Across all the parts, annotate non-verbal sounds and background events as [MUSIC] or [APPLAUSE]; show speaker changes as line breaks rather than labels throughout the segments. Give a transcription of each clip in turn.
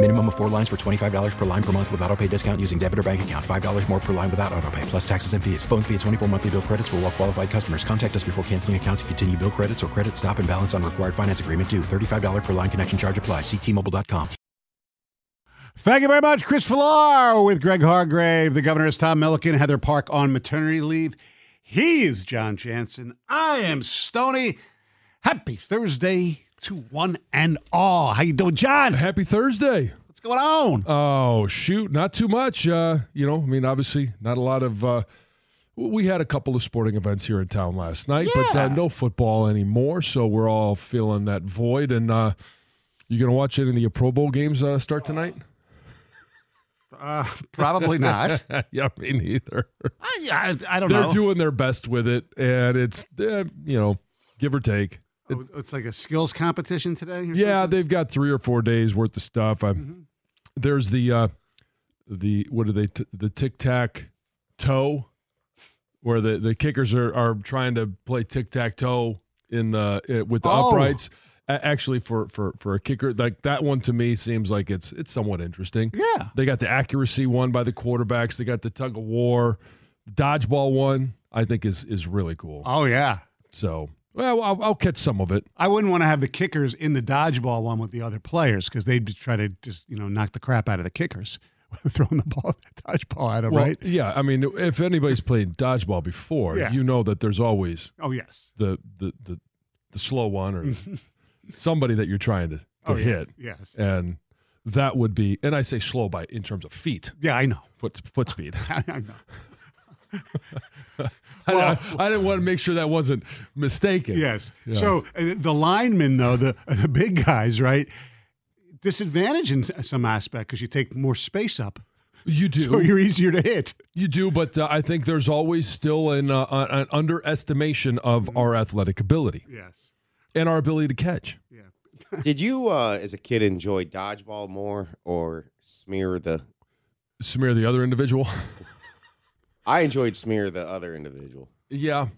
Minimum of four lines for $25 per line per month with auto pay discount using debit or bank account. $5 more per line without auto pay, plus taxes and fees. Phone fee at 24 monthly bill credits for all well qualified customers. Contact us before canceling account to continue bill credits or credit stop and balance on required finance agreement due. $35 per line connection charge apply. Ctmobile.com.
Thank you very much, Chris Villar with Greg Hargrave. The governor is Tom Milliken, Heather Park on maternity leave. He is John Jansen. I am Stony. Happy Thursday to one and all. How you doing, John?
Happy Thursday.
What's going on?
Oh, shoot. Not too much. Uh, you know, I mean, obviously, not a lot of. Uh, we had a couple of sporting events here in town last night, but uh, no football anymore. So we're all feeling that void. And uh, you going to watch any of the Pro Bowl games uh, start tonight?
Uh, probably not. [LAUGHS]
yeah, me neither.
I, I, I don't
They're
know.
doing their best with it, and it's, uh, you know, give or take.
Oh, it's like a skills competition today.
Yeah,
something?
they've got three or four days worth of stuff. I'm,
Mm-hmm.
There's the uh, the what are they? T- the tic tac toe, where the, the kickers are, are trying to play tic tac toe in the uh, with the
Oh.
uprights. A- actually, for, for for a kicker, like that one to me seems like it's it's somewhat interesting.
Yeah.
They got the accuracy one by the quarterbacks. They got the tug of war, dodgeball one. I think is is really cool.
Oh yeah.
So, well, I'll, I'll catch some of it.
I wouldn't want to have the kickers in the dodgeball one with the other players because they'd be try to just you know knock the crap out of the kickers, [LAUGHS] throwing the ball, [LAUGHS] dodgeball at them,
Well,
right?
Yeah, I mean, if anybody's played dodgeball before,
Yeah.
you know that there's always
Oh yes.
the the the, the slow one or [LAUGHS] somebody that you're trying to, to
Oh, yes.
hit,
Yes.
and that would be. And I say slow by in terms of feet,
Yeah, I know.
foot foot speed.
I know.
I,
Well-
I, I didn't want to make sure that wasn't mistaken.
Yes.
Yeah.
So uh, the linemen, though, the [LAUGHS] the big guys, right? Disadvantage in some aspect because you take more space up,
you [LAUGHS] do.
so you're easier to hit.
You do, but uh, I think there's always still an, uh, an underestimation of our athletic ability
Yes.
and our ability to catch.
Yeah. [LAUGHS]
Did you, uh, as a kid, enjoy dodgeball more or smear the?
Smear the other individual.
I enjoyed smear the other individual.
yeah.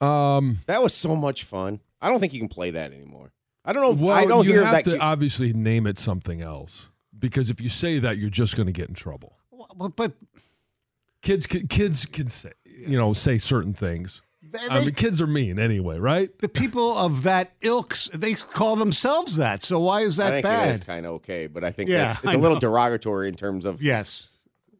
Um,
That was so much fun. I don't think you can play that anymore. I don't know.
well,
I don't
you
hear
have
that.
to
ki-
obviously name it something else because if you say that, you're just going to get in trouble.
Well, but
Kids, can, kids can say, you know, say certain things.
they,
I mean, kids are mean anyway, right?
the people of that ilks, they call themselves that. So why is
I
that
think it is
bad?
kind of okay, but I think
Yeah,
that's, it's
I
a little
know.
derogatory in terms of.
Yes.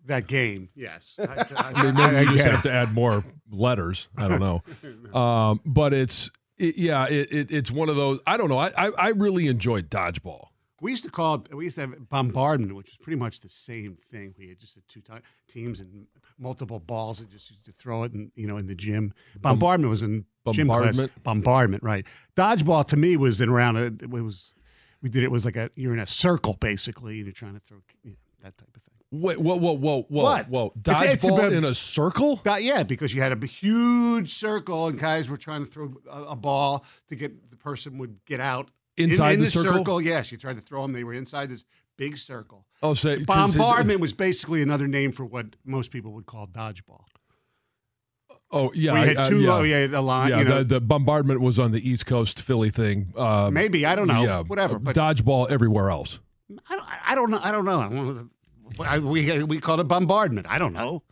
That game. Yes. I, I, [LAUGHS]
I mean, maybe you just have
it.
to add more letters. I don't know. [LAUGHS] um, but it's, it, yeah, it, it, it's one of those. I don't know. I, I, I really enjoyed dodgeball.
We used to call it, we used to have bombardment, which is pretty much the same thing. We had just the two ti- teams and multiple balls and just used to throw it in, you know, in the gym. Bombardment was in gym class.
Bombardment?
Bombardment, right. Dodgeball to me was in around, a, it was, we did it was like a, you're in a circle basically and you're trying to throw you know, that type of thing.
Wait, whoa, whoa, whoa, whoa,
What?
whoa!
It's- it's
Dodgeball in a circle?
Yeah, because you had a huge circle and guys were trying to throw a, a ball to get the person would get out. In-
Inside
in,
the circle?
Yes, you tried to throw them. They were inside this big circle.
Oh, 'cause it-
Bombardment was basically another name for what most people would call dodgeball.
Oh, yeah,
we had two,
yeah.
oh, yeah, a line,
yeah,
you know,
the, the bombardment was on the East Coast Philly thing. Um,
maybe I don't know,
yeah,
whatever. But
dodgeball everywhere else.
I don't, I don't know. I don't know. I don't know. I, we we called it bombardment. I don't know.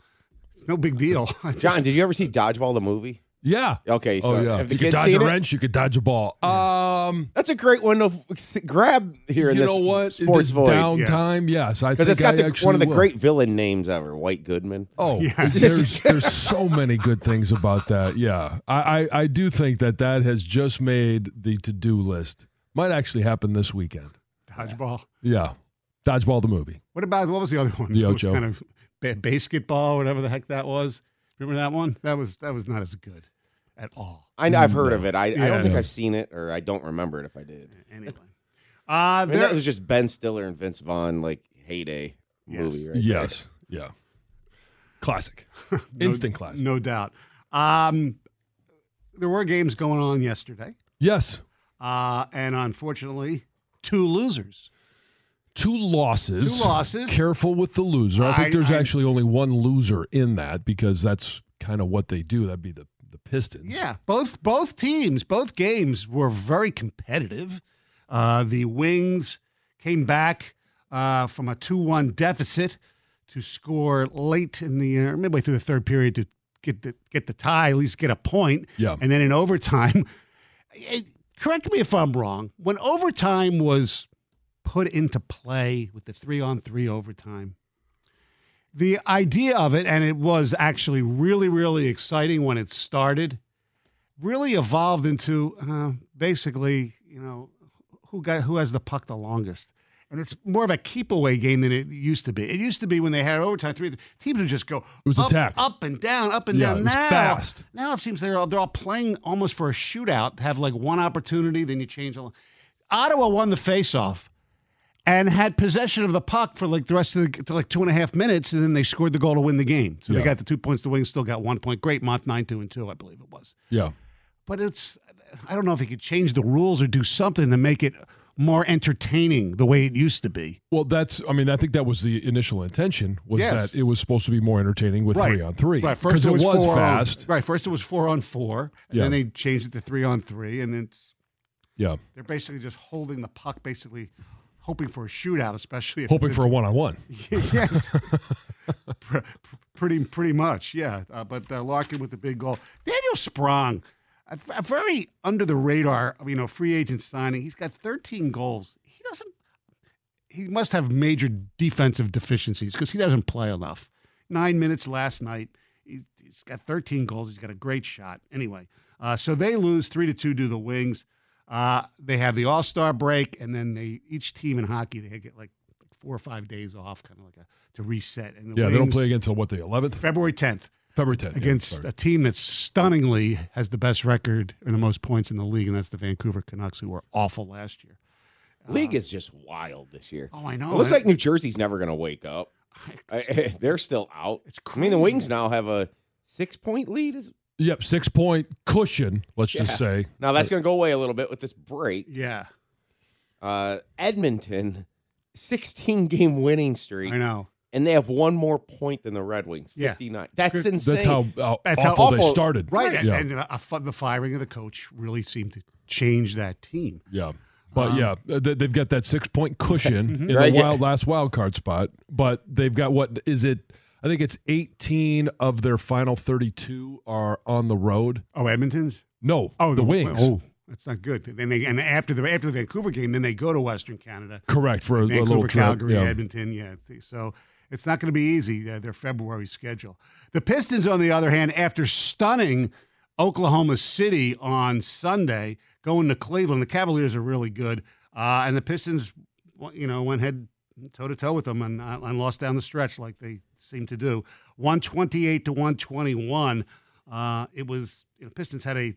It's no big deal. [LAUGHS] I just-
John, did you ever see Dodgeball the movie?
Yeah.
Okay, so
oh yeah.
have the
You could
kids
dodge a
seen it?
wrench. You could dodge a ball. Um.
That's a great one to f- grab here in
you
this
know what?
sports
this
void.
downtime. Yes, I
Because it's got
I
the,
actually
one of the
will.
great villain names ever, White Goodman.
Oh, [LAUGHS]
Yeah.
there's there's so many good things about that. Yeah, I, I I do think that that has just made the to do list. Might actually happen this weekend.
Dodgeball.
Yeah, dodgeball the movie.
What about what was the other [LAUGHS] one?
The
It was
Ocho.
kind of ba- basketball, whatever the heck that was. Remember that one? That was that was not as good at all.
I, I've heard of it. I, I don't think I've seen it, or I don't remember it if I did. [LAUGHS]
Anyway, uh,
I mean,
there,
that was just Ben Stiller and Vince Vaughn, like heyday movie,
Yes.
right? there.
yes, yeah, classic, [LAUGHS] instant classic.
no doubt. Um, there were games going on yesterday,
Yes,
uh, and unfortunately, two losers.
Two losses.
Two losses.
Careful with the loser. I think
I-
there's
I-
actually only one loser in that because that's kind of what they do. That'd be the the Pistons.
Yeah, both both teams, both games were very competitive. Uh, the Wings came back uh, from a two-one deficit to score late in the uh, midway through the third period to get the get the tie, at least get a point.
Yeah.
and then in overtime, [LAUGHS] it- correct me if I'm wrong. When overtime was put into play with the three-on-three overtime, the idea of it, and it was actually really, really exciting when it started, really evolved into uh, basically, you know, who got who has the puck the longest. And it's more of a keep away game than it used to be. It used to be when they had overtime three teams would just go
It was
up,
attack.
up and down, up and
Yeah,
down. now,
fast.
now it seems they're all, they're all playing almost for a shootout. Have like one opportunity, then you change. Ottawa won the faceoff and had possession of the puck for like the rest of the to like two and a half minutes, and then they scored the goal to win the game. So
Yeah.
they got the two points. The Wings still got one point. Great month, nine two and two, I believe it was.
yeah.
But it's I don't know if he could change the rules or do something to make it more entertaining the way it used to be.
Well, that's. I mean, I think that was the initial intention. Was
Yes.
that it was supposed to be more entertaining with three on three?
Right. First it was, four
fast.
On, right. First it was four on four, and
Yeah.
then they changed it to three on three, and it's
Yeah,
they're basically just holding the puck, basically hoping for a shootout, especially if
hoping for a one on one.
yes, Pr- pr- pretty pretty much, yeah. Uh, but uh, Larkin with the big goal. Daniel Sprong, a, a very under the radar, you know, free agent signing. He's got 13 goals. He doesn't. He must have major defensive deficiencies because he doesn't play enough. Nine minutes last night. He's, he's got 13 goals. He's got a great shot. Anyway, uh, so they lose three to two to the Wings. Uh, they have the All Star break, and then they each team in hockey they get like four or five days off, kind of like a to reset. And the
Yeah, they don't play against uh, what the eleventh,
February 10th
February tenth
against a team that stunningly has the best record and the most points in the league, and that's the Vancouver Canucks, who were awful last year.
League is just wild this year.
Oh, I know.
It looks
I-
like New Jersey's never going to wake up. I, [LAUGHS] [LAUGHS] they're still out.
It's
I mean, the. Wings now have a six point lead. Is
Yep, six point cushion. Let's just say.
now that's going to go away a little bit with this break.
Yeah,
Uh, Edmonton, sixteen game winning streak,
I know.
and they have one more point than the Red Wings.
Yeah.
Fifty nine. That's insane.
That's how, how
That's how
awful they started.
Right, and,
Yeah.
and uh, fu- the firing of the coach really seemed to change that team.
Yeah. But
Um,
yeah, they- they've got that six point cushion [LAUGHS] in
Right,
the
yeah.
last wild card spot. But they've got what is it? I think it's 18 of their final 32 are on the road.
Oh, Edmonton's.
No,
Oh,
the, Wings.
Oh, that's not good. Then they and after the after the Vancouver game, then they go to Western Canada.
Correct for a, a little
Vancouver,
trip.
Calgary,
yeah.
Edmonton. Yeah, so it's not going to be easy. Uh, their February schedule. The Pistons, on the other hand, after stunning Oklahoma City on Sunday, going to Cleveland, the Cavaliers are really good, uh, and the Pistons, you know, went head toe to toe with them and, uh, and lost down the stretch like they seem to do. One twenty eight to one twenty one. Uh, it was you know, Pistons had a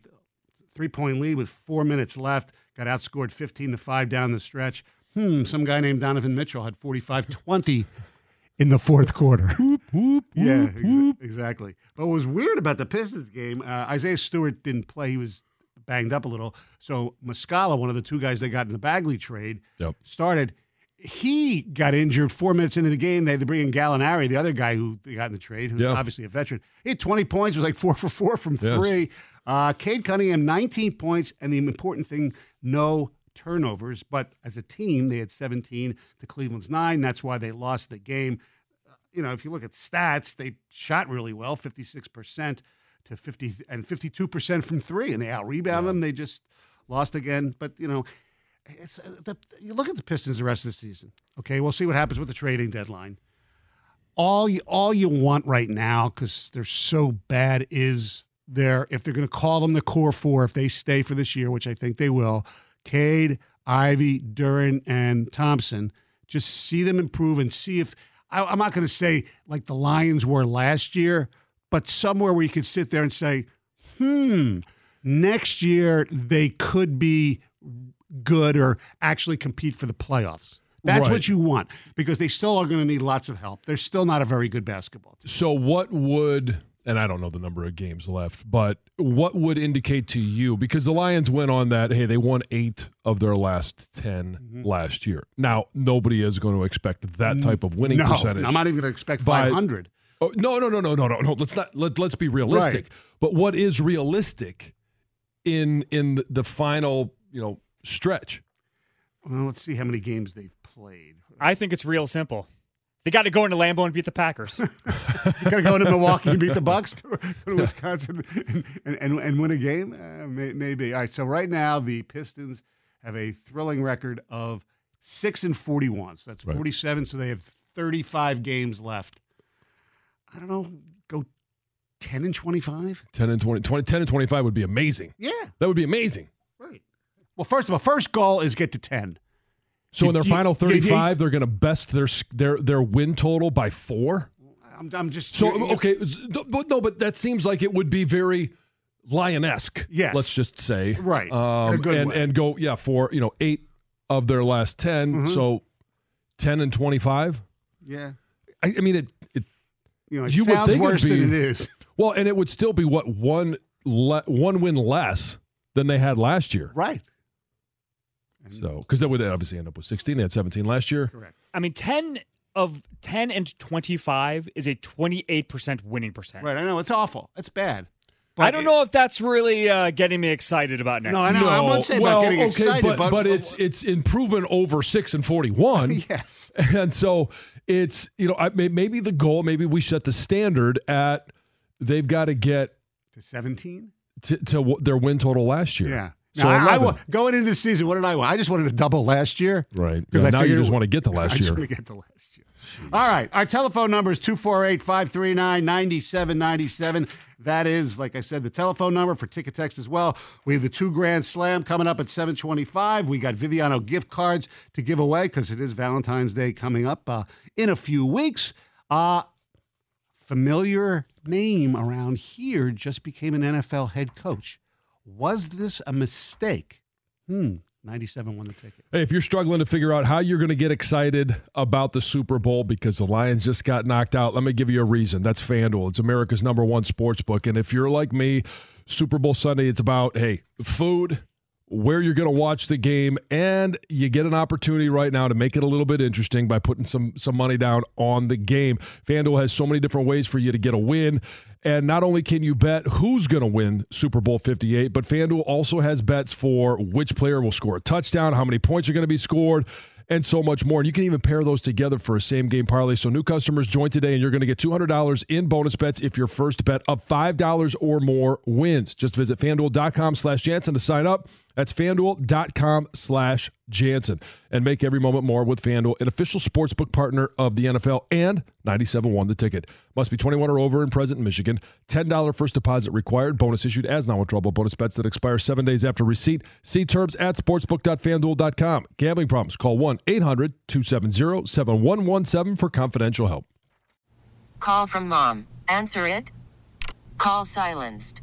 three point lead with four minutes left. Got outscored 15 to 5 down the stretch. Hmm, some guy named Donovan Mitchell had 45 20 [LAUGHS] in the fourth quarter. [LAUGHS] whoop, whoop, yeah, ex- exactly. But what was weird about the Pistons game, uh, Isaiah Stewart didn't play. He was banged up a little. So Muscala, one of the two guys they got in the Bagley trade,
Yep.
started. He got injured four minutes into the game. They had to bring in Gallinari, the other guy who they got in the trade, who's
Yeah.
obviously a veteran. He had 20 points, was like four for four from
Yes.
three. Uh, Cade Cunningham, 19 points, and the important thing, no turnovers. But as a team, they had 17 to Cleveland's nine. That's why they lost the game. Uh, You know, if you look at stats, they shot really well, 56%, to 50 and 52% from three, and they out rebound them. They just lost again. But, you know, it's uh, the, you look at the Pistons the rest of the season. Okay, we'll see what happens with the trading deadline. All you, all you want right now, because they're so bad, is their if they're going to call them the core four if they stay for this year, which I think they will. Cade, Ivey, Duren, and Thompson. Just see them improve and see if I, I'm not going to say like the Lions were last year, but somewhere where you could sit there and say, hmm, next year they could be good or actually compete for the playoffs. That's
Right.
what you want because they still are going to need lots of help. They're still not a very good basketball team.
So what would and I don't know the number of games left, but what would indicate to you because the Lions went on that hey they won 8 of their last 10
Mm-hmm.
last year. Now nobody is going to expect that type of winning
no,
percentage.
I'm not even going to expect
By-
500.
Oh, no, no, no, no, no, no, no. Let's not let, let's be realistic.
Right.
But what is realistic in in the final, you know, stretch?
Well, let's see how many games they've played.
I think it's real simple. They got to go into Lambeau and beat the Packers. [LAUGHS]
Got to go into Milwaukee and beat the Bucks, [LAUGHS] go to Wisconsin and, and, and, and win a game? Uh, may, maybe. All right. So right now the Pistons have a thrilling record of six and forty-one. So that's
Right.
forty-seven. So they have thirty-five games left. I don't know. Go ten and twenty-five.
10 and 20, 20 10 and 25 would be amazing.
Yeah.
That would be amazing.
Well, first of all, first goal is get to ten.
So
You-
in their
you-
final
you- you-
35, they're going to best their their their win total by 4.
I'm, I'm just
So okay, but no, but that seems like it would be very lion-esque.
Yes.
let's just say
Right.
Um,
good
and
way.
and go yeah for you know eight of their last 10
Mhm.
So ten and twenty-five.
Yeah.
I, I mean it. It
You know, it
You would
sounds
think it'd
worse than
be-
it is. [LAUGHS]
well, and it would still be what one le- one win less than they had last year.
Right.
So because that would obviously end up with sixteen. They had seventeen last year.
Correct.
I mean, 10 of 10 and 25 is a 28% winning percent.
Right. I know it's awful. It's bad.
But I don't know if that's really uh, getting me excited about next
No, I
year.
know. I'm not saying
well,
about getting
okay,
excited,
but,
but,
but it's it's improvement over six and forty one. [LAUGHS]
yes.
And so it's you know I, maybe the goal maybe we set the standard at they've got to get
To 17?
to, to what their win total last year.
Yeah.
So
I, I wa- going into the season, what did I want? I just wanted to double last year.
right.
Because
Yeah,
I
now you just want to get the [LAUGHS]
I
last year.
want to get the last year. All right. Our telephone number is 248 539 9797. That is, like I said, the telephone number for Ticket Text as well. We have the two grand slam coming up at 725. We got Viviano gift cards to give away because it is Valentine's Day coming up uh, in a few weeks. Uh, familiar name around here just became an NFL head coach. Was this a mistake? Hmm. 97 won the ticket.
Hey, if you're struggling to figure out how you're going to get excited about the Super Bowl because the Lions just got knocked out, let me give you a reason. That's FanDuel. It's America's number one sports book. And if you're like me, Super Bowl Sunday, it's about, hey, food, where you're going to watch the game, and you get an opportunity right now to make it a little bit interesting by putting some some money down on the game. FanDuel has so many different ways for you to get a win. And not only can you bet who's going to win Super Bowl 58, but FanDuel also has bets for which player will score a touchdown, how many points are going to be scored, and so much more. And you can even pair those together for a same game parlay. So new customers join today, and you're going to get $200 in bonus bets if your first bet of $5 or more wins. Just visit fanduel.com slash Jansen to sign up. That's fanduel.com slash Jansen. And make every moment more with FanDuel, an official sportsbook partner of the NFL and 97 won the ticket. Must be 21 or over and present in Michigan. $10 first deposit required. Bonus issued as non withdrawable bonus bets that expire seven days after receipt. See terms at sportsbook.fanduel.com. Gambling problems? Call 1 800 270 7117 for confidential help.
Call from mom. Answer it. Call silenced.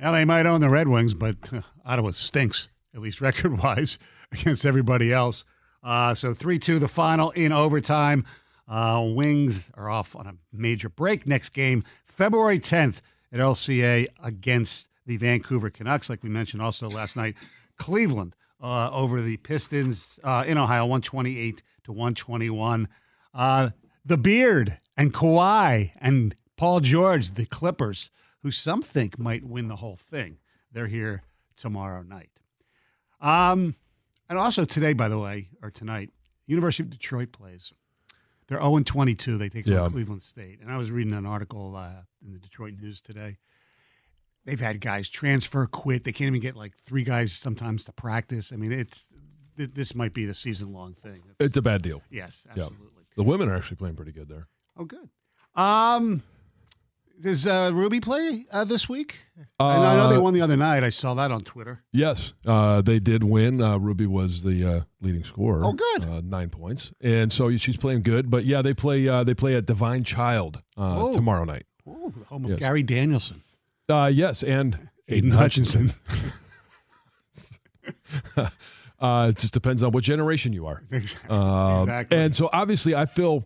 Well, they might own the Red Wings, but uh, Ottawa stinks, at least record wise, [LAUGHS] against everybody else. Uh, so 3 2 the final in overtime. Uh, Wings are off on a major break. Next game, February 10th at LCA against the Vancouver Canucks. Like we mentioned also last night, Cleveland uh, over the Pistons uh, in Ohio, 128 to 121. Uh, the Beard and Kawhi and Paul George, the Clippers, who some think might win the whole thing. They're here tomorrow night. Um, and also today, by the way, or tonight, University of Detroit plays. They're 0 22. They take
Yeah.
on Cleveland State. And I was reading an article uh, in the Detroit News today. They've had guys transfer, quit. They can't even get like three guys sometimes to practice. I mean, it's th- this might be the season long thing.
It's a bad deal.
Yes,
Yeah.
absolutely.
The women are actually playing pretty good there.
Oh, good. Um, does uh, Ruby play uh, this week? I know- I know they
Uh,
won the other night. I saw that on Twitter.
Yes, uh, they did win. Uh, Ruby was the uh, leading scorer.
Oh, good.
Uh, nine points, and so she's playing good. But yeah, they play. Uh, they play at Divine Child uh,
Oh.
tomorrow night.
Ooh, the home of
Yes.
Gary Danielson,
Uh, yes, and
Aidan Hutchinson. [LAUGHS]
uh, it just depends on what generation you are. [LAUGHS]
Exactly.
Um,
Exactly.
And so obviously, I feel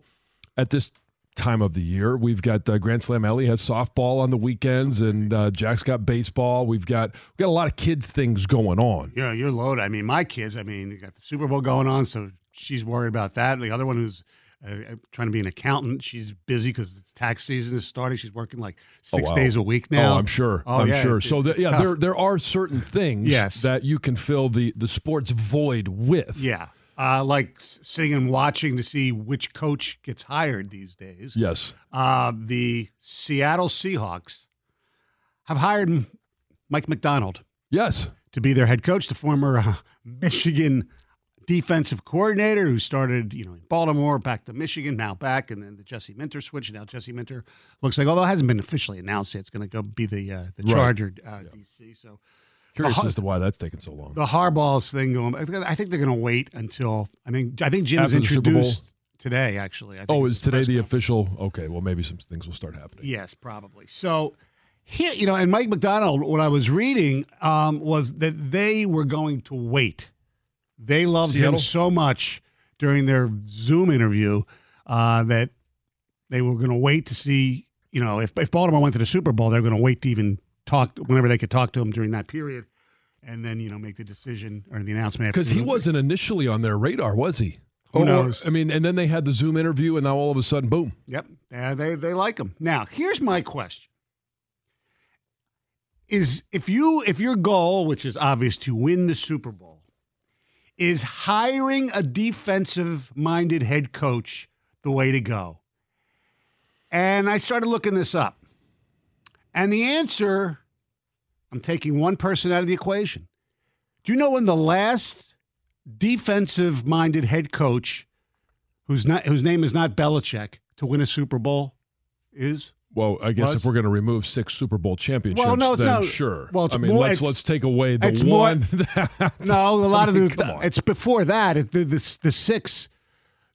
at this time of the year, we've got uh, Grand Slam Ellie has softball on the weekends, and uh, Jack's got baseball. We've got we've got a lot of kids things going on.
Yeah, you're loaded. I mean, my kids. I mean, you got the Super Bowl going on, so she's worried about that. The other one who's uh, trying to be an accountant. She's busy because it's tax season is starting. She's working like six
wow.
days a week now.
Oh, I'm sure.
Oh,
I'm
yeah,
sure.
it-
So the, yeah,
tough.
there there are certain things
Yes.
that you can fill the the sports void with.
Yeah, uh, like sitting and watching to see which coach gets hired these days.
Yes.
Uh, the Seattle Seahawks have hired Mike Macdonald.
Yes.
To be their head coach, the former uh, Michigan defensive coordinator who started, you know, in Baltimore, back to Michigan, now back, and then the Jesse Minter switch. and Now Jesse Minter looks like, although it hasn't been officially announced yet, it's going to go be the uh, the
Right.
Charger uh, DC. So
Curious
The
as to why that's taking so long.
the Harbaugh's thing going. I think- they're going to wait until. I mean, I think Jim
After the
introduced today. Actually, I think
Oh, is today
press
the official? Okay, well maybe some things will start happening.
Yes, probably. So here, you know, and Mike Macdonald, what I was reading um, was that they were going to wait. They loved
Seattle?
him so much during their Zoom interview uh, that they were going to wait to see, you know, if, if Baltimore went to the Super Bowl, they're going to wait to even talk whenever they could talk to him during that period, and then you know make the decision or the announcement
Because he wasn't initially on their radar, was he?
Who
Or-
knows?
I mean, and then they had the Zoom interview, and now all of a sudden, boom.
Yep, uh, they they like him. Now, here's my question: Is if you if your goal, which is obvious, to win the Super Bowl, is hiring a defensive-minded head coach the way to go? And I started looking this up, and the answer: I'm taking one person out of the equation. Do you know when the last defensive-minded head coach whose not whose name is not Belichick to win a Super Bowl is
Well, I guess
Was?
if we're going to remove six Super Bowl championships,
Well, no, it's
then
not-
sure.
well, it's
I mean,
more-
let's let's take away the
it's more-
one. that,
No, a lot [LAUGHS]
I mean,
of the it's before that. It, the, the the six,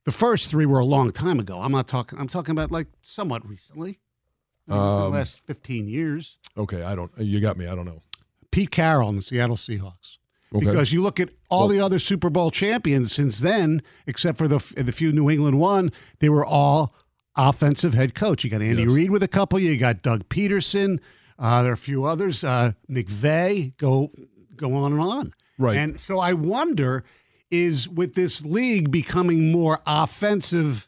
the first three were a long time ago. I'm not talking. I'm talking about like somewhat recently, I mean, the
Um,
last 15 years.
Okay, I don't. You got me. I don't know.
Pete Carroll and the Seattle Seahawks.
Okay.
Because you look at all
Well-
the other Super Bowl champions since then, except for the the few New England won, they were all offensive head coach. You got Andy
Yes.
Reid with a couple. You got Doug Pederson. Uh, there are a few others. Uh, McVay. Go go on and on.
Right.
And so I wonder, is with this league becoming more offensive,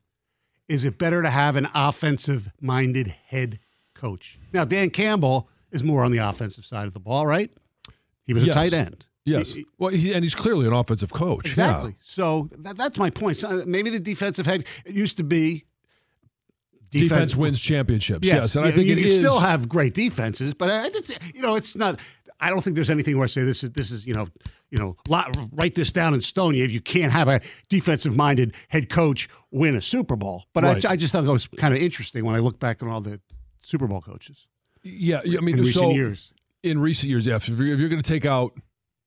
is it better to have an offensive minded head coach? Now Dan Campbell is more on the offensive side of the ball, right? He was
Yes.
a tight end.
Yes.
He-
well, he, and he's clearly an offensive coach. yeah.
Exactly. So that, that's my point. So maybe the defensive head it used to be
Defense, wins championships. Yes,
Yes,
and I think
you
is-
still have great defenses, but I just you know it's not. I don't think there's anything where I say this is this is you know you know lot, write this down in stone. You you can't have a defensive minded head coach win a Super Bowl. But
Right.
I, I just thought that was kind of interesting when I look back on all the Super Bowl coaches.
Yeah, I mean,
in recent
so
years.
in recent years, yeah. If you're, if you're going to take out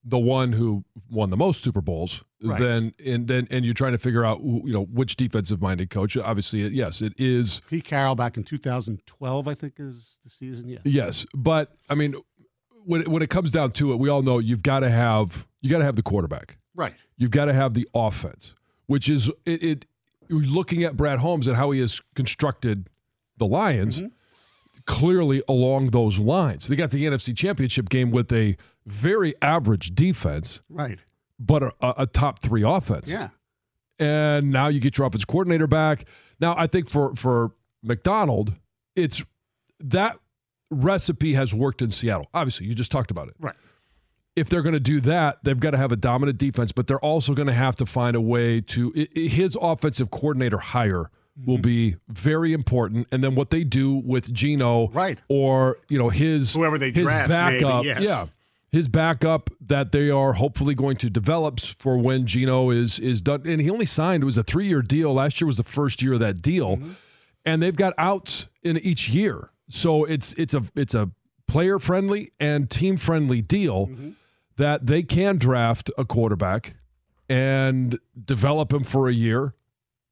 the one who won the most Super Bowls,
Right.
then and then and you're trying to figure out you know which defensive minded coach. Obviously, it, yes, it is.
Pete Carroll back in 2012, I think is the season. Yeah.
Yes, but I mean, when it, when it comes down to it, we all know you've got to have you got to have the quarterback.
Right.
You've got to have the offense, which is it. it looking at Brad Holmes and how he has constructed the Lions,
Mm-hmm.
Clearly along those lines. They got the NFC Championship game with a very average defense,
Right.
but a, a top three offense.
Yeah.
And now you get your offense coordinator back. Now I think for for Macdonald, it's that recipe has worked in Seattle. Obviously, you just talked about it.
Right.
If they're going to do that, they've got to have a dominant defense, but they're also going to have to find a way to his offensive coordinator hire will be very important and then what they do with Gino
Right.
or you know his
Whoever they
his
draft, maybe,
backup
yes.
yeah his backup that they are hopefully going to develop for when Gino is is done. And he only signed it was a three year deal. Last year was the first year of that deal,
Mm-hmm.
and they've got outs in each year. So it's it's a it's a player friendly and team friendly deal
Mm-hmm.
that they can draft a quarterback and develop him for a year,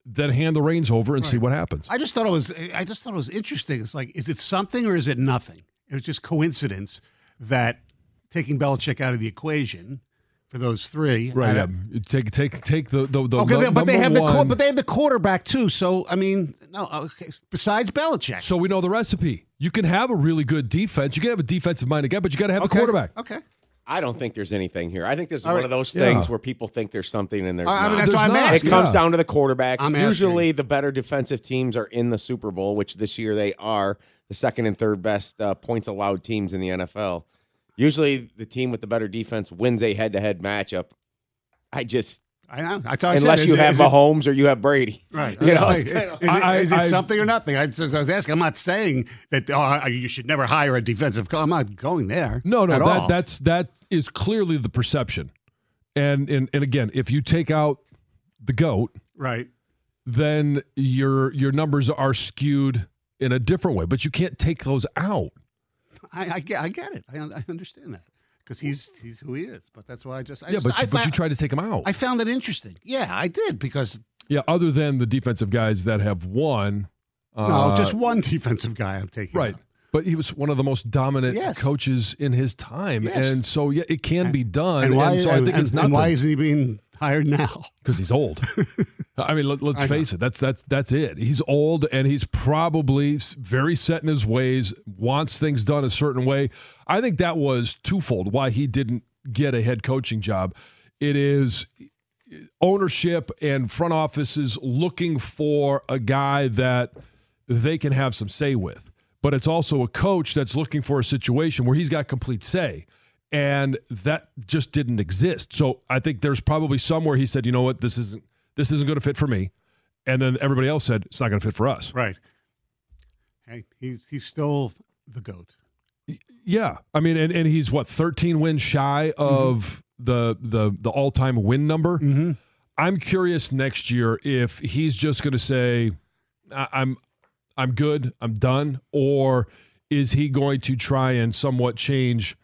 then hand the reins over and see what happens.
I just thought it was. I just thought it was interesting. It's like, is it something or is it nothing? It was just coincidence that taking Belichick out of the equation for those three.
Right. Yeah. Take take take the the, the
Okay,
num-
but they have the
one-
quar- but they have the quarterback too. So I mean, no. Okay, besides Belichick,
So we know the recipe. You can have a really good defense. You can have a defensive minded guy, but you got to have
Okay.
a quarterback.
Okay.
I don't think there's anything here. I think this is
All
one
right.
of those
Yeah.
things where people think there's something and there's
I- I mean,
not.
that's why I'm
There's not.
asking.
It comes
Yeah.
down to the quarterback.
I'm
Usually, the better defensive teams are in the Super Bowl, which this year they are the second and third best uh, points allowed teams in the NFL. Usually, the team with the better defense wins a head-to-head matchup. I just
I know. I thought I said,
unless
is
you have
is it-
Mahomes or you have Brady,
Right.
You know,
It's [LAUGHS]
it's
like,
kind of-
is, it,
I-
is it
I-
something or nothing? I, I was asking, I'm not saying that oh, you should never hire a defensive coach. I'm not going there.
No, no,
at
that
all.
that's that is clearly the perception. And and and again, if you take out the goat,
right.
then your your numbers are skewed in a different way. But you can't take those out.
I, I get, I get it. I, I understand that because he's he's who he is. But that's why I just I
yeah,
just,
but
I
you, but you tried to take him out.
I found it interesting. Yeah, I did because
yeah, other than the defensive guys that have won.
no,
uh,
just one defensive guy I'm taking.
Right.
out.
But he was one of the most dominant
Yes.
coaches in his time.
Yes.
And so, yeah, it can be done.
And why?
so I
and,
think it's
and- and
nothing.
why isn't he being hired now? [LAUGHS]
because he's old. I mean, let, us
I know.
face it. That's that's that's it. He's old, and he's probably very set in his ways. Wants things done a certain way. I think that was twofold why he didn't get a head coaching job. It is uh, ownership and front offices looking for a guy that they can have some say with. But it's also a coach that's looking for a situation where he's got complete say. And that just didn't exist. So I think there's probably somewhere he said, you know what, this isn't this isn't going to fit for me. And then everybody else said it's not going to fit for us.
Right. Hey, he's he's still the goat.
Yeah. I mean, and, and he's what, 13 wins shy of the the the all-time win number.
Mm-hmm.
I'm curious next year if he's just going to say, I'm I'm good, I'm done, or is he going to try and somewhat change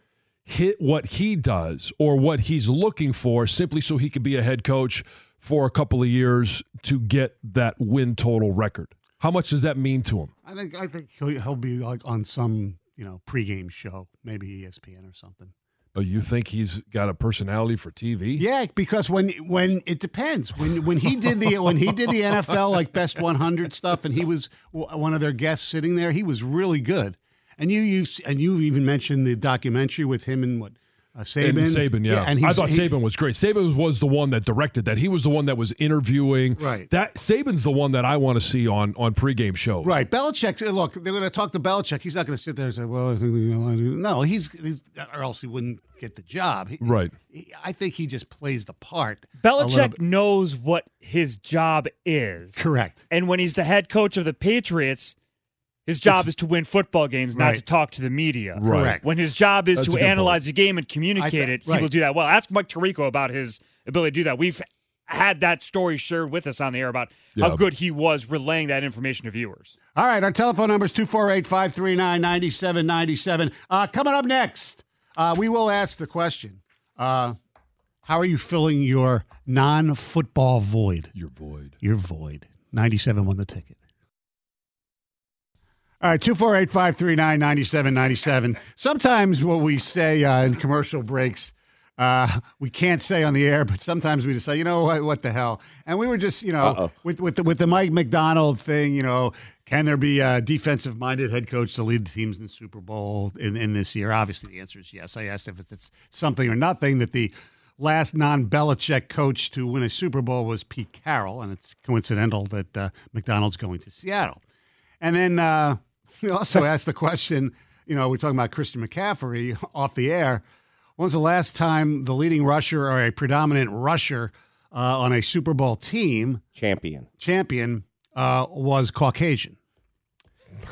hit what he does or what he's looking for simply so he can be a head coach for a couple of years to get that win total record? How much does that mean to him?
I think I think he'll, he'll be like on some you know pregame show, maybe ESPN or something.
Oh, you think he's got a personality for TV?
Yeah, because when when it depends when when he did the when he did the NFL like best 100 stuff, and he was one of their guests sitting there, he was really good. And you you and you even mentioned the documentary with him and what uh, Saban.
And Saban, yeah.
and
I thought
he-
Saban was great. Saban was the one that directed that. He was the one that was interviewing.
Right.
That Saban's the one that I want to see on on pregame shows.
Right, Belichick. Look, they're going to talk to Belichick. He's not going to sit there and say, "Well, I think gonna, no." He's, he's or else he wouldn't get the job. He-
Right.
he- I think he just plays the part. a
Belichick knows what his job is.
Correct.
And when he's the head coach of the Patriots, his job
It's-
is to win football games, not to talk to the media.
Right.
When his job is
That's
to analyze
point.
the game and communicate
I thi-
it, he
right.
will do that well. Ask Mike Tirico about his ability to do that. We've had that story shared with us on the air about
Yeah.
how good he was relaying that information to viewers.
All right, our telephone number is 248 539 9797. Uh, Coming up next, uh, we will ask the question uh, How are you filling your non football void?
Your void.
Your void. 97 won the ticket. All right, 248 539 9797. Sometimes what we say uh, in commercial breaks, uh, we can't say on the air, but sometimes we just say, you know what, what the hell? And we were just, you know,
Uh-oh.
with with the, with the Mike Macdonald thing, you know, can there be a defensive minded head coach to lead the teams in the Super Bowl in, in this year? Obviously, the answer is yes. I asked if it's something or nothing that the last non Belichick coach to win a Super Bowl was Pete Carroll, and it's coincidental that uh, Macdonald's going to Seattle. And then uh, we also asked the question, you know, we're talking about Christian McCaffrey [LAUGHS] off the air. When's the last time the leading rusher or a predominant rusher uh, on a Super Bowl team
Champion.
champion uh, was Caucasian?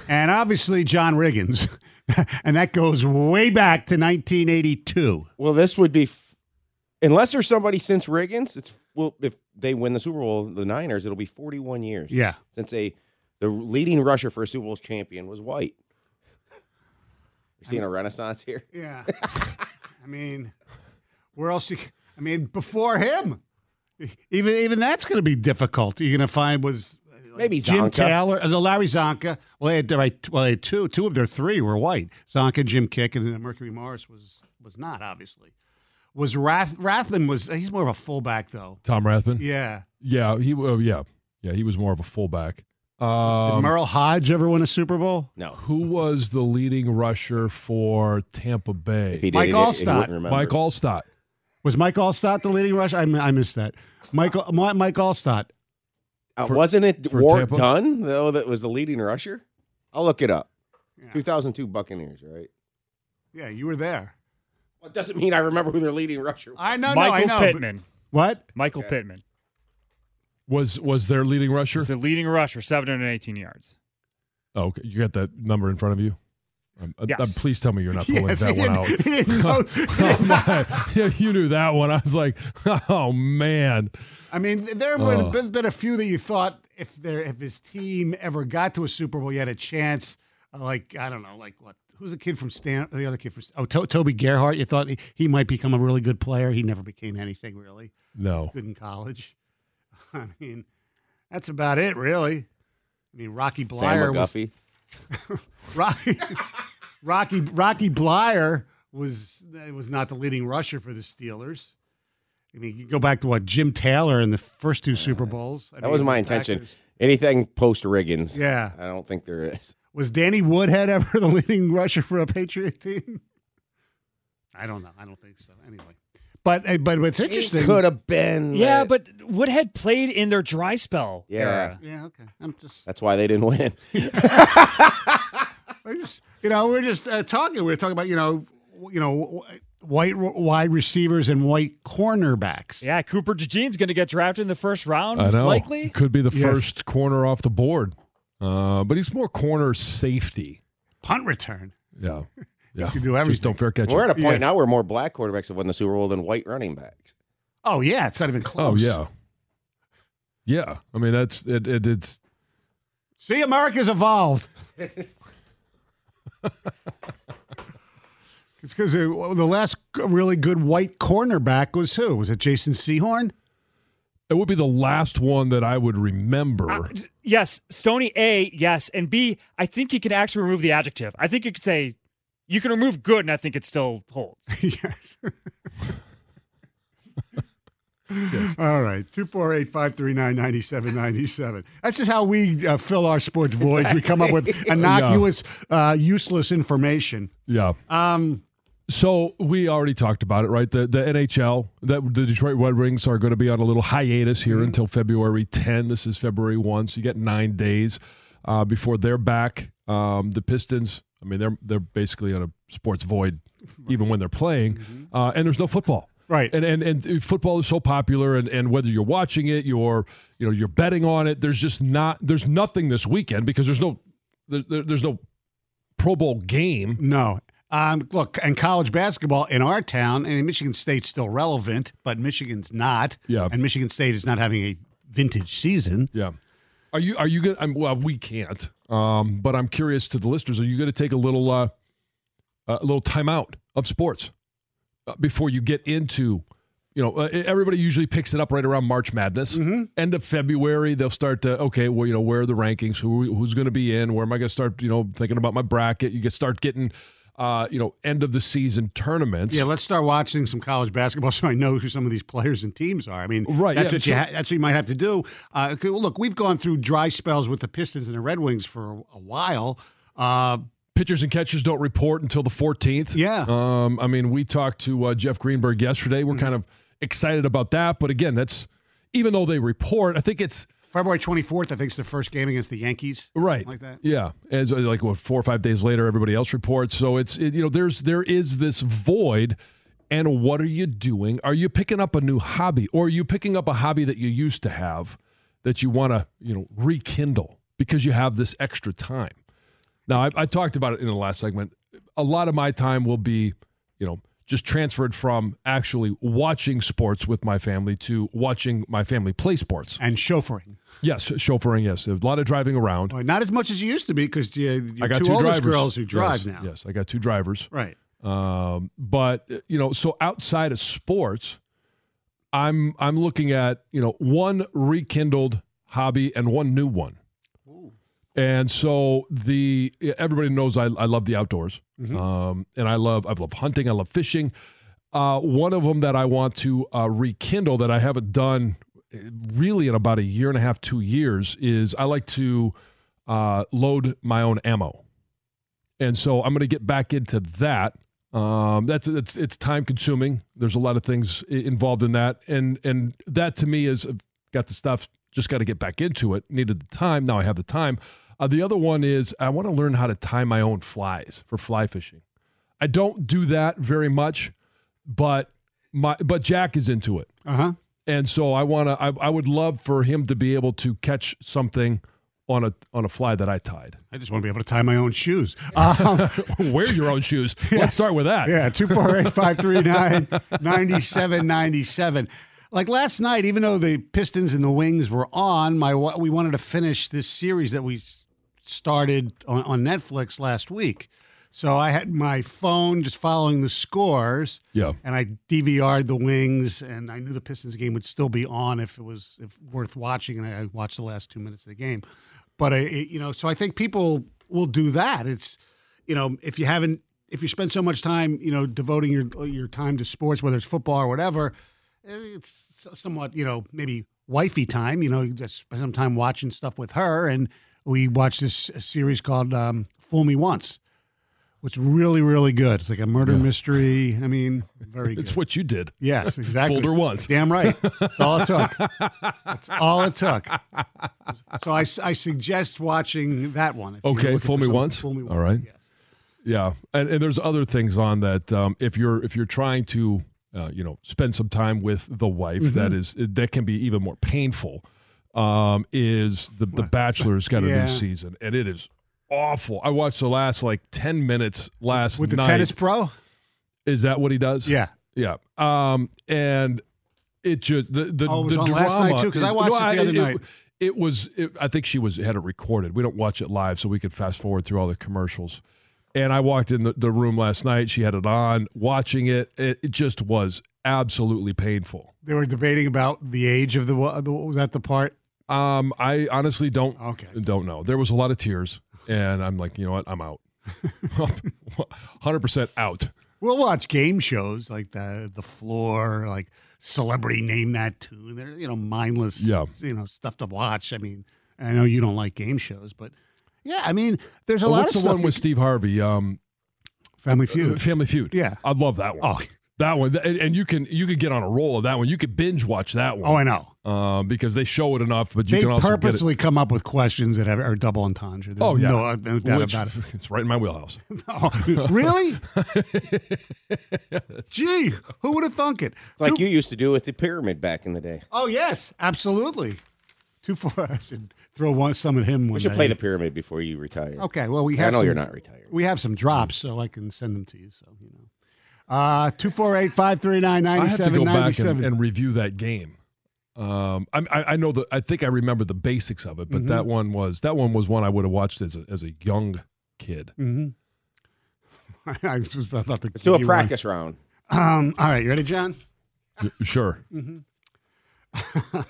And obviously, John Riggins. [LAUGHS] and that goes way back to 1982.
Well, this would be, f- unless there's somebody since Riggins. It's well, if they win the Super Bowl, the Niners, it'll be 41 years.
Yeah.
since a the leading rusher for a Super Bowl champion was white. You're seeing a renaissance here.
Yeah. [LAUGHS] I mean, where else you? I mean, before him, even even that's going to be difficult. You're going to find was like
Maybe
Jim
Csonka.
Taylor, uh, Larry Csonka. Well, they had right. Well, they had two. Two of their three were white. Csonka, Jim Kiick, and then Mercury Morris was was not obviously. Was Rath, Rathman was he's more of a fullback though.
Tom Rathman.
Yeah.
Yeah. He. Uh, yeah. Yeah. He was more of a fullback.
Did
Um,
Merril Hoge ever win a Super Bowl?
No,
who was the leading rusher for Tampa
if he
Bay?
did,
Mike
he, Alstott. remember.
Mike Alstott.
Was Mike Alstott the leading rusher? I, I missed that. Michael Mi- Mike Alstott.
Uh,
For-
wasn't it
for
Ward Dunn though that was the leading rusher? I'll look it up.
Yeah.
2002 Buccaneers, right?
Yeah, you were there.
Well, it doesn't mean I remember who their leading rusher was.
I know.
Michael
no, I know. but-
Pittman.
What?
Michael
Okay.
Pittman.
Was was their leading rusher?
He's the leading rusher, 718 yards.
Oh, okay. You got that number in front of you? Um, uh,
Yes.
uh, please tell me you're not [LAUGHS] pulling
Yes,
that one out.
he didn't know- [LAUGHS]
oh! Yeah, you knew that one. I was like, [LAUGHS] oh man.
I mean, there would have been, been a few that you thought if there if his team ever got to a Super Bowl, you had a chance. uh, Like I don't know, like what? Who's the kid from Stan? The other kid from oh to- Toby Gerhart. You thought he, he might become a really good player. He never became anything really.
No.
Good in college. [LAUGHS] I mean, that's about it, really. I mean, Rocky
Sam
Bleier was [LAUGHS] Rocky Rocky Rocky Bleier was was not the leading rusher for the Steelers. I mean, you go back to what Jim Taylor in the first two Super uh, Bowls. I
That
mean,
was my intention.
Packers.
Anything post Riggins.
Yeah.
I don't think there is.
Was Danny Woodhead ever [LAUGHS] the leading rusher for a Patriot team? I don't know. I don't think so. Anyway, but uh, but it's interesting.
Could have been.
Yeah, but Woodhead played in their dry spell.
Yeah.
era.
Yeah. Okay. I'm just.
That's why they didn't win. [LAUGHS]
I just you know we're just uh, talking. We are talking about you know you know white wide receivers and white cornerbacks.
Yeah, Cooper DeJean's going to get drafted in the first round,
I know.
likely.
Could be the
Yes.
first corner off the board. Uh, but he's more corner safety.
Punt return.
Yeah. [LAUGHS] Yeah.
can do
Just
everything.
don't fair catch.
We're at a point
Yeah.
now where more black quarterbacks have won the Super Bowl than white running backs.
Oh yeah, it's not even close.
Oh
close.
yeah. Yeah. I mean that's it, it it's
See, America's evolved. [LAUGHS] It's because the last really good white cornerback was who? Was it Jason Sehorn?
It would be the last one that I would remember.
Uh, yes, Stony A, yes, and B, I think you can actually remove the adjective. I think you could say you can remove good, and I think it still holds. [LAUGHS]
yes. Yes. All right. 248 539 9797. That's just how we uh, fill our sports voids. We come up with [LAUGHS] innocuous, uh, useless information.
Yeah.
Um,
so we already talked about it, right? The the NHL, that the Detroit Red Wings are going to be on a little hiatus here
Mm-hmm.
until February 10. This is February 1, so you get nine days uh, before they're back. Um, the Pistons, I mean, they're they're basically on a sports void, [LAUGHS] even when they're playing, uh, and there's no football.
Right.
And, and and football is so popular, and, and whether you're watching it, you're you know you're betting on it. There's just not there's nothing this weekend because there's no there, there- there's no Pro Bowl game.
No. Um, look, and college basketball in our town, and Michigan State's still relevant, but Michigan's not.
Yeah.
And Michigan State is not having a vintage season.
Yeah. Are you are you going? to Well, we can't. Um, but I'm curious to the listeners. Are you going to take a little uh, a little timeout of sports uh, before you get into? You know, uh, everybody usually picks it up right around March Madness. End of February, they'll start to okay. Well, you know, where are the rankings? Who who's going to be in? Where am I going to start? You know, thinking about my bracket. You get start getting, uh, you know, end of the season tournaments.
Yeah, let's start watching some college basketball [LAUGHS] so I know who some of these players and teams are. I mean,
Right,
That's
yeah,
what you
so-
ha- that's what you might have to do. Uh, look, we've gone through dry spells with the Pistons and the Red Wings for a, while. Uh,
pitchers and catchers don't report until the 14th.
Yeah.
Um, I mean, we talked to uh, Jeff Greenberg yesterday. We're kind of excited about that, but again, that's even though they report, I think it's
February 24th, I think, is the first game against the Yankees.
right
like that.
Yeah, and so, uh, like what four or five days later, everybody else reports. So it's it, you know there's there is this void. And what are you doing? Are you picking up a new hobby, or are you picking up a hobby that you used to have that you want to you know rekindle because you have this extra time? Now, I, I talked about it in the last segment. A lot of my time will be, you know, just transferred from actually watching sports with my family to watching my family play sports.
And chauffeuring.
Yes, chauffeuring. Yes, a lot of driving around.
Well, not as much as you used to be because you,
I got
two,
two
oldest
drivers.
girls who drive
Yes,
now.
Yes, I got two drivers.
Right.
Um, but you know, so outside of sports, I'm I'm looking at you know one rekindled hobby and one new one. And so the everybody knows I, I love the outdoors, um, and I love I love hunting, I love fishing. Uh, one of them that I want to uh, rekindle that I haven't done uh, really in about a year and a half, two years is I like to uh, load my own ammo, and so I'm going to get back into that. Um, that's it's it's time consuming. There's a lot of things involved in that, and and that to me is I've got the stuff. Just got to get back into it. Needed the time. Now I have the time. Uh, the other one is I want to learn how to tie my own flies for fly fishing. I don't do that very much, but my but Jack is into it,
Uh huh.
and so I want to. I, I would love for him to be able to catch something on a on a fly that I tied.
I just want to be able to tie my own shoes. [LAUGHS] Um, [LAUGHS]
Wear your own shoes.
Yes.
Let's start with that.
Yeah, 248 539 [LAUGHS] 9797. Like last night, even though the Pistons and the Wings were on, my we wanted to finish this series that we started on, on Netflix last week. So I had my phone just following the scores.
Yeah.
And I DVR'd the Wings, and I knew the Pistons game would still be on if it was if worth watching, and I watched the last two minutes of the game. But I, it- you know, so I think people will do that. It's, you know, if you haven't, if you spend so much time, you know, devoting your your time to sports, whether it's football or whatever, it's somewhat, you know, maybe wifey time. You know, you just spend some time watching stuff with her, and we watched this series called um, "Fool Me Once." It's really, really good. It's like a murder mystery. I mean, very good.
It's what you did.
Yes, [LAUGHS] exactly.
Fooled her once.
Damn right. That's all it [LAUGHS] took. That's all it took. So I, I suggest watching that one.
Okay, fool me once.
Fool me once.
All right. Yes. Yeah, and, and there's other things on that. Um, if you're if you're trying to, uh, you know, spend some time with the wife,
Mm-hmm.
that is that can be even more painful. Um, is the the Bachelor's got a
Yeah.
new season, and it is awful. I watched the last like ten minutes last
With the
night.
tennis pro?
Is that what he does?
Yeah.
yeah. Um, and it just the the,
Oh, it was
the
on
drama
last night, too? 'Cause I
is-
watched it the other night.
it was. It, I think she was had it recorded. We don't watch it live, so we could fast forward through all the commercials. And I walked in the, the room last night. She had it on, watching it. It, it just was absolutely painful.
They were debating about the age of the wa- the- was that the part?
Um, I honestly don't
Okay.
don't know. There was a lot of tears, and I'm like, you know what? I'm out. [LAUGHS] Hundred percent out.
We'll watch game shows like the the floor, like celebrity name that tune. They're you know mindless,
Yeah.
you know stuff to watch. I mean, I know you don't like game shows, but yeah, I mean, there's a
Oh,
lot
what's
of
the one with Steve Harvey? Um,
Family Feud.
Family Feud.
Yeah.
I love that one.
Oh.
That one, and, and you can you could get on a roll of that one. You could binge watch that one.
Oh, I know.
um, because they show it enough. But you
they
can also
purposely come up with questions that have, are double entendre. There's.
Oh yeah,
no, no doubt
Which-
about it. [LAUGHS]
It's right in my wheelhouse. [LAUGHS]
Oh, really? [LAUGHS] Gee, who would have thunk it?
Like
Two-
you used to do with the pyramid back in the day.
Oh yes, absolutely. Two four. I should throw one some of him.
We
One
should
day.
play the pyramid before you retire.
Okay, well we
I
have.
know
some,
you're not retired.
We have some drops, so I can send them to you. So you know, uh, two four eight five three nine
I
ninety
have to go back and, review that game. Um, I, I I know the I think I remember the basics of it, but
Mhm.
that one was that one was one I would have watched as a as a young kid.
Mm-hmm. [LAUGHS] I was about to
Let's do a
you
practice round.
Um, all right, you ready, John?
Y- Sure. [LAUGHS]
Mm-hmm. [LAUGHS]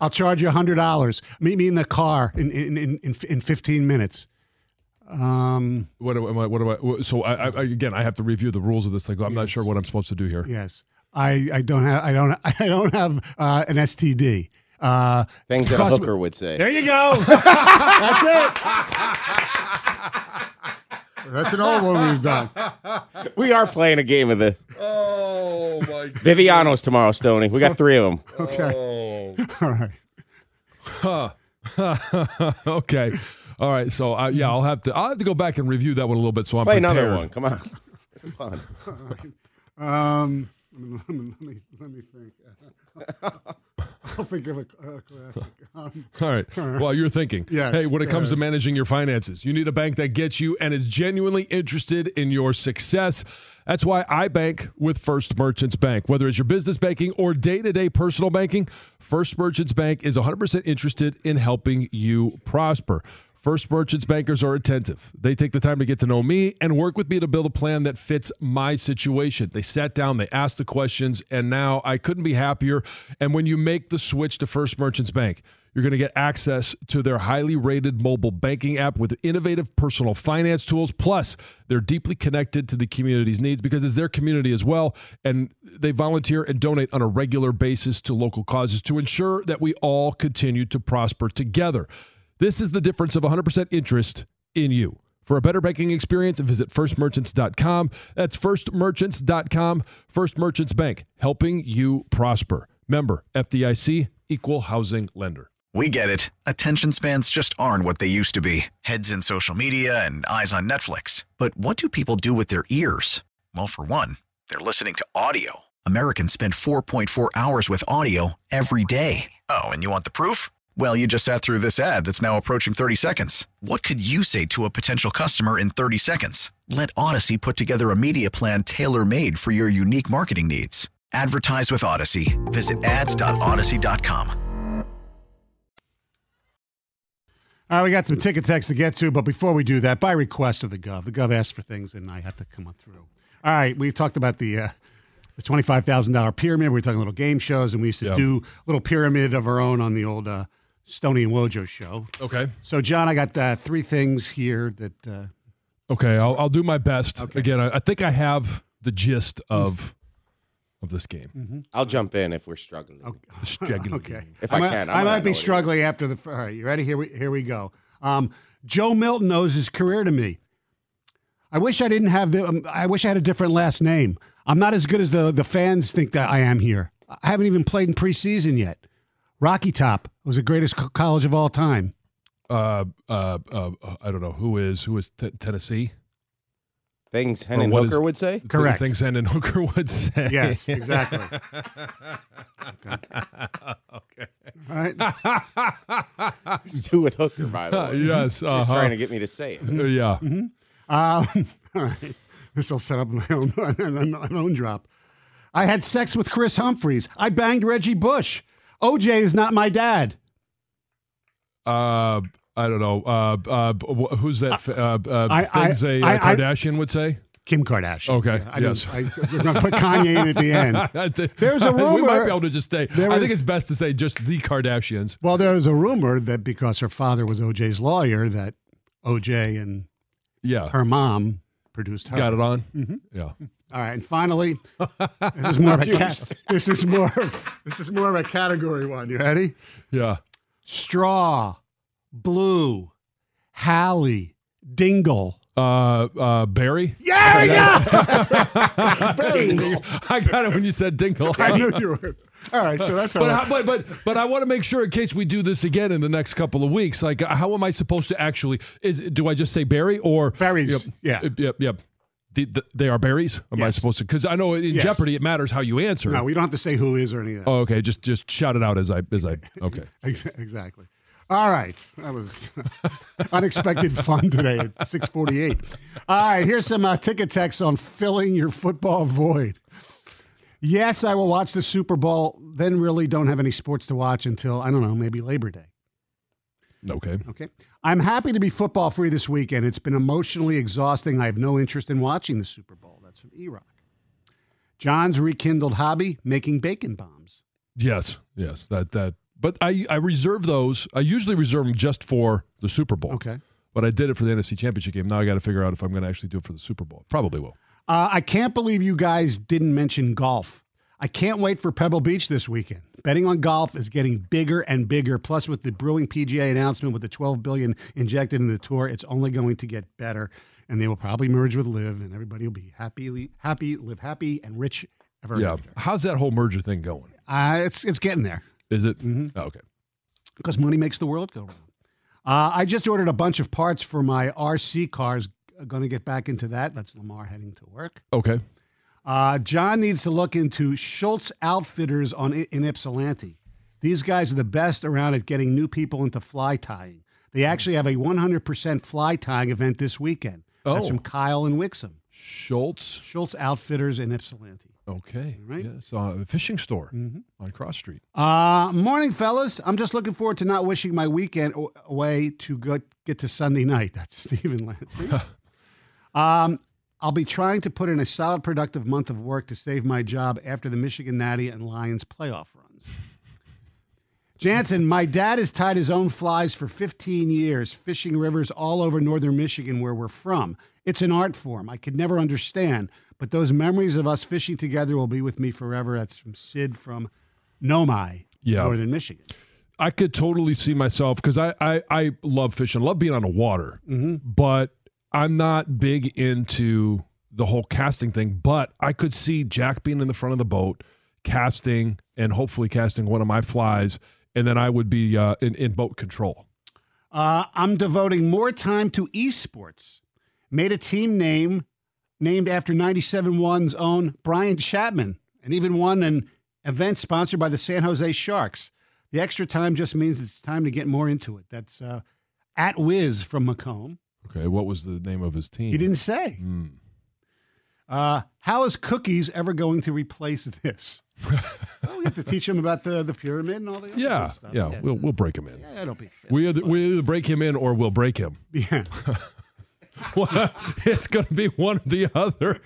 I'll charge you a hundred dollars. Meet me in the car in in in, in, in fifteen minutes. Um,
What am I, what am I? So I, I again I have to review the rules of this thing. I'm not sure what I'm supposed to do here.
yes, I I don't have I don't [LAUGHS] I don't have uh, an STD. Uh,
Things that a
cost-
hooker would say.
There you go. [LAUGHS] [LAUGHS] That's it. That's an old one we've done.
We are playing a game of this.
Oh my!
Viviano's tomorrow, Stoney. We got three of them.
Okay. All right.
Huh. okay. All right. So uh, yeah, I'll have to I'll have to go back and review that one a little bit. So I'm
Play
prepared.
another one. Come on. [LAUGHS] This is fun. [LAUGHS]
Um, let me, let me, let me think. [LAUGHS] I'll think of a, a classic. Um,
All right. While you're thinking,
Yes,
hey, when it comes to managing your finances, you need a bank that gets you and is genuinely interested in your success. That's why I bank with First Merchants Bank. Whether it's your business banking or day to day personal banking, First Merchants Bank is 100% interested in helping you prosper. First Merchants bankers are attentive. They take the time to get to know me and work with me to build a plan that fits my situation. They sat down, they asked the questions, and now I couldn't be happier. And when you make the switch to First Merchants Bank, you're going to get access to their highly rated mobile banking app with innovative personal finance tools. Plus, they're deeply connected to the community's needs because it's their community as well. And they volunteer and donate on a regular basis to local causes to ensure that we all continue to prosper together. This is the difference of 100% interest in you. For a better banking experience, visit firstmerchants.com. That's firstmerchants.com. First Merchants Bank, helping you prosper. Member FDIC, equal housing lender.
We get it. Attention spans just aren't what they used to be heads in social media and eyes on Netflix. But what do people do with their ears? Well, for one, they're listening to audio. Americans spend 4.4 hours with audio every day. Oh, and you want the proof? Well, you just sat through this ad that's now approaching 30 seconds. What could you say to a potential customer in 30 seconds? Let Odyssey put together a media plan tailor made for your unique marketing needs. Advertise with Odyssey. Visit ads.odyssey.com.
All right, we got some ticket text to get to, but before we do that, by request of the Gov, the Gov asked for things, and I have to come on through. All right, we talked about the uh, the twenty five thousand dollar pyramid. We were talking little game shows, and we used to
Yeah.
do little pyramid of our own on the old uh, Stoney and Wojo show.
Okay.
So, John, I got uh, three things here that uh,
Okay, I'll, I'll do my best. Again, I, I think I have the gist of of this game.
I'll jump in if we're struggling. [LAUGHS]
Struggling.
okay.
If I
might-
can,
I
I'm
might be
know what
struggling after the. All right, you ready? Here we here we go. Um, Joe Milton owes his career to me. I wish I didn't have the. Um, I wish I had a different last name. I'm not as good as the the fans think that I am here. I haven't even played in preseason yet. Rocky Top was the greatest co- college of all time.
Uh, uh, uh, I don't know who is who is t- Tennessee.
Things
Or Hendon
Hooker
is-
would say.
Correct.
Things Hendon Hooker would say.
Yes, [LAUGHS] exactly.
okay.
All right.
It's do with Hooker, by the way.
yes.
Just
Uh-huh.
trying to get me to say it.
Uh, yeah.
Um, [LAUGHS] all right. This will set up my own [LAUGHS] an own drop. I had sex with Kris Humphries. I banged Reggie Bush. OJ is not my dad.
Uh, I don't know. Uh, uh, who's that? Uh, uh,
I- I-
things a uh,
I- I-
Kardashian would say.
Kim Kardashian.
Okay.
Yeah, I
yes.
I, we're going to put Kanye in at the end. [LAUGHS] There's a rumor. [LAUGHS]
We might be able to just say. I
was-
think it's best to say just the Kardashians.
Well, there was a rumor that because her father was OJ's lawyer, that OJ and
Yeah.
her mom produced her.
Got it on.
Mhm.
Yeah.
All right, and finally, [LAUGHS] this is more of a cat, this is more of, this is more of a category one. You ready?
Yeah.
Straw, blue, Hallie, Dingle.
Uh, uh, Barry.
Yeah,
yeah. [LAUGHS]
Barry.
I got it when you said Dingle.
I knew you would. All right, so that's how.
But, how, but but but I want to make sure in case we do this again in the next couple of weeks. Like, how am I supposed to actually? Is do I just say Barry or
Berries, yeah.
Yep. Yep. yep. The, the, they are berries. Am I supposed to? Because I know in
Yes.
Jeopardy it matters how you answer.
no, we don't have to say who is or any of that.
Oh, okay. Just just shout it out as I as I. [LAUGHS] Okay.
Exactly. All right. That was [LAUGHS] unexpected fun today at 648. All right. Here's some uh, ticket text on filling your football void. Yes, I will watch the Super Bowl, then really don't have any sports to watch until, I don't know, maybe Labor Day.
Okay.
Okay. I'm happy to be football free this weekend. It's been emotionally exhausting. I have no interest in watching the Super Bowl. That's from E Rock. John's rekindled hobby, making bacon bombs.
Yes. Yes. That that. But I I reserve those. I usually reserve them just for the Super Bowl.
Okay.
But I did it for the NFC Championship game. Now I got to figure out if I'm going to actually do it for the Super Bowl. Probably will.
Uh, I can't believe you guys didn't mention golf. I can't wait for Pebble Beach this weekend. Betting on golf is getting bigger and bigger. Plus, with the brewing PGA announcement with the 12 billion injected in the tour, it's only going to get better. And they will probably merge with LIV, and everybody will be happy, happy, live happy and rich ever
yeah.
after.
How's that whole merger thing going?
Uh, it's it's getting there
Is it?
Mhm.
Oh, okay.
because money makes the world go round. Uh, I just ordered a bunch of parts for my RC cars. Going to get back into that. That's Lamar heading to work.
Okay.
Uh, John needs to look into Schultz Outfitters on in Ypsilanti. These guys are the best around at getting new people into fly tying. They actually have a 100% fly tying event this weekend. That's
Oh.
from Kyle and Wixom.
Schultz.
Schultz Outfitters in Ypsilanti.
Okay.
Right.
Yes. Uh, a fishing store
Mhm.
on Cross Street.
Uh, morning, fellas. I'm just looking forward to not wishing my weekend away to go, get to Sunday night. [LAUGHS] That's Stephen Lansing. [LAUGHS] um, I'll be trying to put in a solid, productive month of work to save my job after the Michigan Natty and Lions playoff runs. [LAUGHS] Jansen, my dad has tied his own flies for 15 years, fishing rivers all over northern Michigan where we're from. It's an art form I could never understand, but those memories of us fishing together will be with me forever. That's from Sid from Nomai,
Yeah.
northern Michigan.
I could totally see myself because I, I I love fishing, love being on the water,
Mhm.
but I'm not big into the whole casting thing. But I could see Jack being in the front of the boat, casting, and hopefully casting one of my flies, and then I would be uh, in in boat control.
Uh, I'm devoting more time to esports. Made a team name named after 97-1's own Brian Chapman, and even won an event sponsored by the San Jose Sharks. The extra time just means it's time to get more into it. That's uh, at Wiz from Macomb.
Okay, what was the name of his team?
He didn't say.
Hmm.
Uh, how is cookies ever going to replace this? [LAUGHS] well, we have to teach him about the, the pyramid and all the other
Yeah,
stuff.
yeah,
Yes.
we'll we'll break him in.
Yeah, don't be.
We either, we either break him in or we'll break him. [LAUGHS]
Yeah. [LAUGHS]
it's going to be one or the other.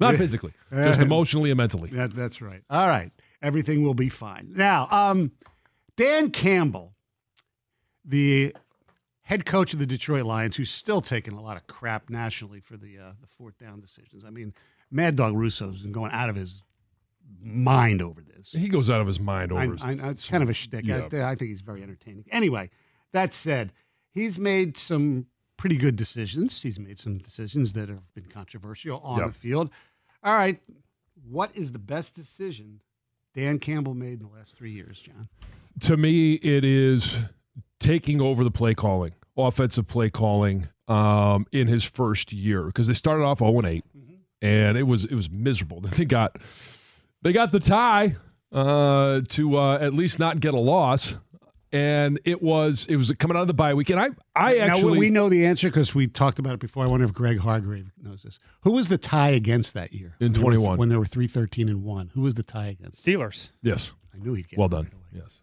Not physically, just emotionally and mentally.
That, that's right. All right. Everything will be fine. Now, um, Dan Campbell, the head coach of the Detroit Lions, who's still taking a lot of crap nationally for the uh, the fourth down decisions. I mean, Mad Dog Russo's been going out of his mind over this.
He goes out of his mind over.
I,
his-
I, it's kind of a shtick.
Yeah.
I, I think he's very entertaining. Anyway, that said, he's made some pretty good decisions. He's made some decisions that have been controversial on
Yeah.
the field. All right, what is the best decision Dan Campbell made in the last three years, John?
to me, it is taking over the play calling, offensive play calling, um, in his first year because they started off zero and 8 and it was it was miserable. [LAUGHS] They got they got the tie uh, to uh, at least not get a loss, and it was it was coming out of the bye week, and I I
now,
actually
we know the answer because we talked about it before. I wonder if Greg Hargrave knows this. Who was the tie against that year
In
When they were-
21.
when they were three thirteen and one? Who was the tie against?
Steelers.
yes,
I knew he'd get
well
it
done.
right away.
Yes,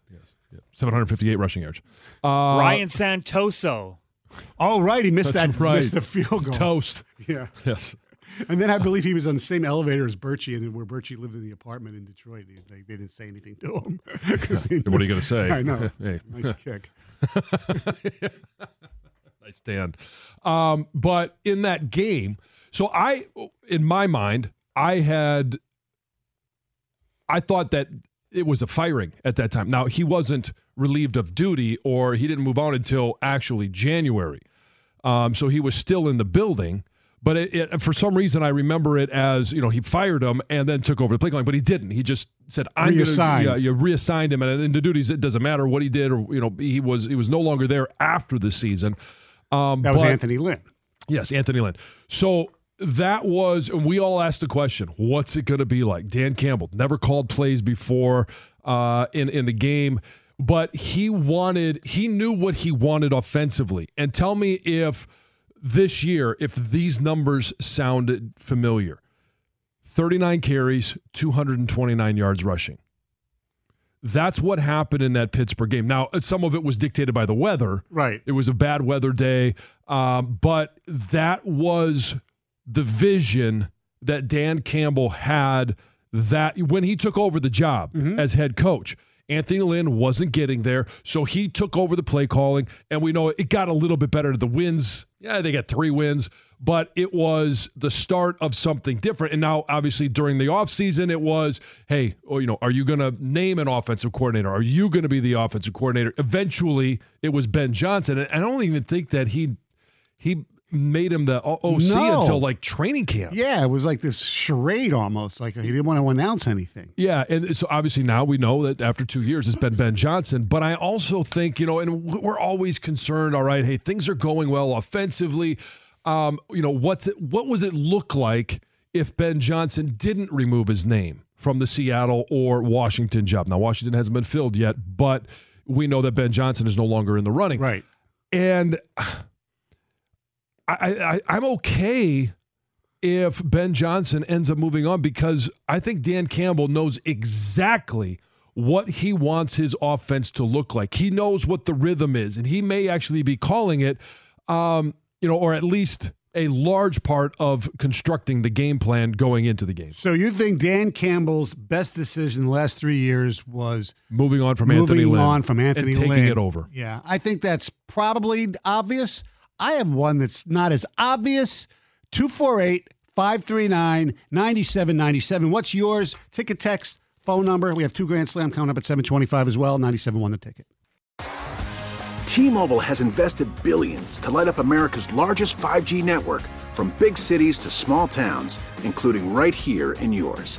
yes, yes. Seven hundred fifty eight rushing yards. Uh,
Ryan Santoso.
Oh, right, he missed
That's
that.
right.
Missed the field goal.
toast. [LAUGHS]
Yeah,
Yes.
and then I believe he was on the same elevator as Birchie, and where Birchie lived in the apartment in Detroit. They, they didn't say anything to him. [LAUGHS] they
What are you going to say?
I know. [LAUGHS]
Hey.
Nice kick.
I stand. Um, but in that game, so I, in my mind, I had, I thought that it was a firing at that time. Now he wasn't relieved of duty, or he didn't move on until actually January. Um, so he was still in the building. But it, it, for some reason, I remember it as you know he fired him and then took over the play calling, but he didn't. He just said, "I'm
Reassigned.
to." Yeah, you reassigned him, and in the duties, it doesn't matter what he did, or you know, he was he was no longer there after the season. Um,
That was
but-
Anthony Lynn.
Yes, Anthony Lynn. So that was, and we all asked the question: What's it going to be like? Dan Campbell never called plays before uh, in in the game, but he wanted, he knew what he wanted offensively. And tell me if this year, if these numbers sounded familiar: thirty-nine carries, two hundred and twenty-nine yards rushing. That's what happened in that Pittsburgh game. Now, some of it was dictated by the weather.
Right.
It was a bad weather day, um, but that was the vision that Dan Campbell had that when he took over the job mm-hmm. as head coach. Anthony Lynn wasn't getting there, so he took over the play calling, and we know it got a little bit better. The wins, yeah, they got three wins, but it was the start of something different. And now, obviously, during the offseason, it was, hey, oh, you know, are you going to name an offensive coordinator? Are you going to be the offensive coordinator? Eventually, it was Ben Johnson, and I don't even think that he he made him the OC
No.
until like training camp.
Yeah, it was like this charade almost. Like he didn't want to announce anything.
Yeah, and so obviously now we know that after two years it's been Ben Johnson. But I also think you know, and we're always concerned. All right, hey, things are going well offensively. Um, you know, what's it? What was it look like if Ben Johnson didn't remove his name from the Seattle or Washington job? Now Washington hasn't been filled yet, but we know that Ben Johnson is no longer in the running.
Right.
And I, I, I'm okay if Ben Johnson ends up moving on because I think Dan Campbell knows exactly what he wants his offense to look like. He knows what the rhythm is, and he may actually be calling it, um, you know, or at least a large part of constructing the game plan going into the game.
So you think Dan Campbell's best decision the last three years was
Moving on from
moving
Anthony Lynn
on from Anthony
and taking
Lynn.
it over.
Yeah, I think that's probably obvious. I have one that's not as obvious. 248 539 9797. What's yours? Ticket text, phone number. We have two Grand Slam coming up at 725 as well. 97 won the ticket.
T-Mobile has invested billions to light up America's largest 5G network from big cities to small towns, including right here in yours.